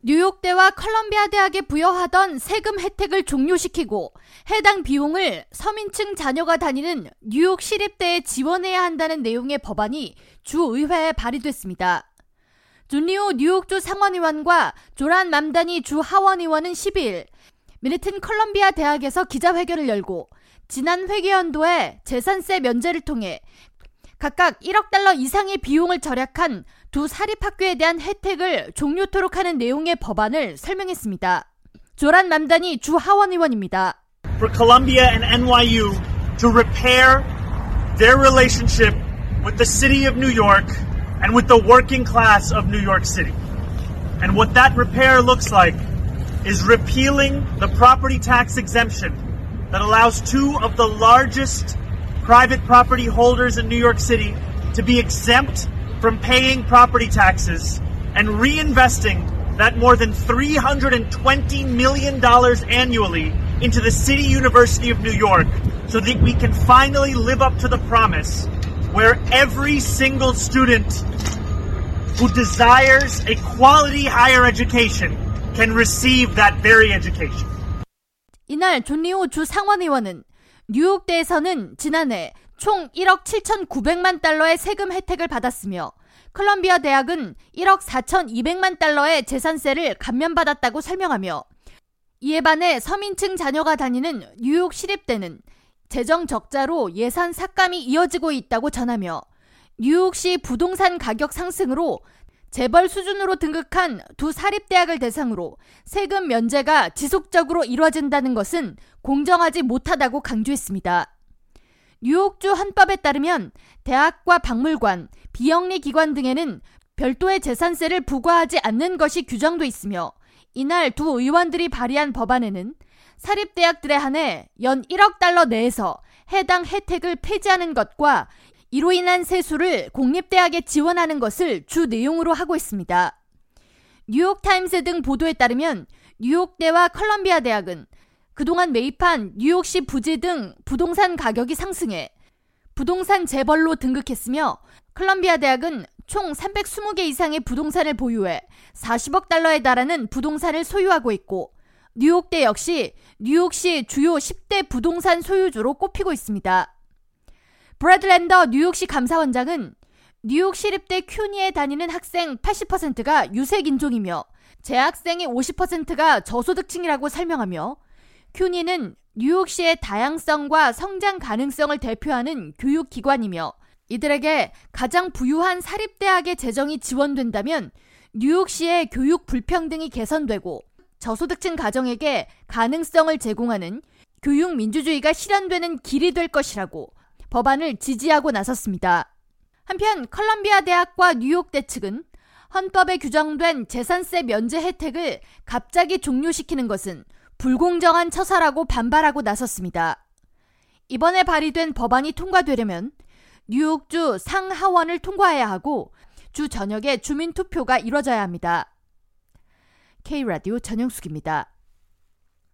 뉴욕대와 컬럼비아 대학에 부여하던 세금 혜택을 종료시키고 해당 비용을 서민층 자녀가 다니는 뉴욕 시립대에 지원해야 한다는 내용의 법안이 주의회에 발의됐습니다. 존 리우 뉴욕주 상원의원과 조란 맘다니 주 하원의원은 12일 맨해튼 컬럼비아 대학에서 기자회견을 열고 지난 회계연도에 재산세 면제를 통해 각각 1억 달러 이상의 비용을 절약한 두 사립학교에 대한 혜택을 종료토록 하는 내용의 법안을 설명했습니다. 조란 맘단이 주 하원 의원입니다. For Columbia and NYU to repair their relationship with the city of New York and with the working class of New York City. And what that repair looks like is repealing the property tax exemption that allows two of the largest private property holders in New York City to be exempt from paying property taxes and reinvesting that more than $320 million annually into the City University of New York so that we can finally live up to the promise where every single student who desires a quality higher education can receive that very education. 이날 존리오 주 상원의원은 뉴욕대에서는 지난해 총 1억 7,900만 달러의 세금 혜택을 받았으며 컬럼비아 대학은 1억 4,200만 달러의 재산세를 감면받았다고 설명하며 이에 반해 서민층 자녀가 다니는 뉴욕 시립대는 재정 적자로 예산 삭감이 이어지고 있다고 전하며 뉴욕시 부동산 가격 상승으로 재벌 수준으로 등극한 두 사립대학을 대상으로 세금 면제가 지속적으로 이루어진다는 것은 공정하지 못하다고 강조했습니다. 뉴욕주 헌법에 따르면 대학과 박물관, 비영리 기관 등에는 별도의 재산세를 부과하지 않는 것이 규정돼 있으며 이날 두 의원들이 발의한 법안에는 사립대학들에 한해 연 1억 달러 내에서 해당 혜택을 폐지하는 것과 이로 인한 세수를 공립대학에 지원하는 것을 주 내용으로 하고 있습니다. 뉴욕타임스 등 보도에 따르면 뉴욕대와 컬럼비아 대학은 그동안 매입한 뉴욕시 부지 등 부동산 가격이 상승해 부동산 재벌로 등극했으며 컬럼비아 대학은 총 320개 이상의 부동산을 보유해 40억 달러에 달하는 부동산을 소유하고 있고 뉴욕대 역시 뉴욕시 주요 10대 부동산 소유주로 꼽히고 있습니다. 브래드 랜더 뉴욕시 감사원장은 뉴욕 시립대 큐니에 다니는 학생 80%가 유색 인종이며 재학생의 50%가 저소득층이라고 설명하며 큐니는 뉴욕시의 다양성과 성장 가능성을 대표하는 교육기관이며 이들에게 가장 부유한 사립대학의 재정이 지원된다면 뉴욕시의 교육 불평등이 개선되고 저소득층 가정에게 가능성을 제공하는 교육 민주주의가 실현되는 길이 될 것이라고 법안을 지지하고 나섰습니다. 한편 컬럼비아 대학과 뉴욕대 측은 헌법에 규정된 재산세 면제 혜택을 갑자기 종료시키는 것은 불공정한 처사라고 반발하고 나섰습니다. 이번에 발의된 법안이 통과되려면 뉴욕주 상하원을 통과해야 하고 주 저녁에 주민 투표가 이뤄져야 합니다. K라디오 전영숙입니다.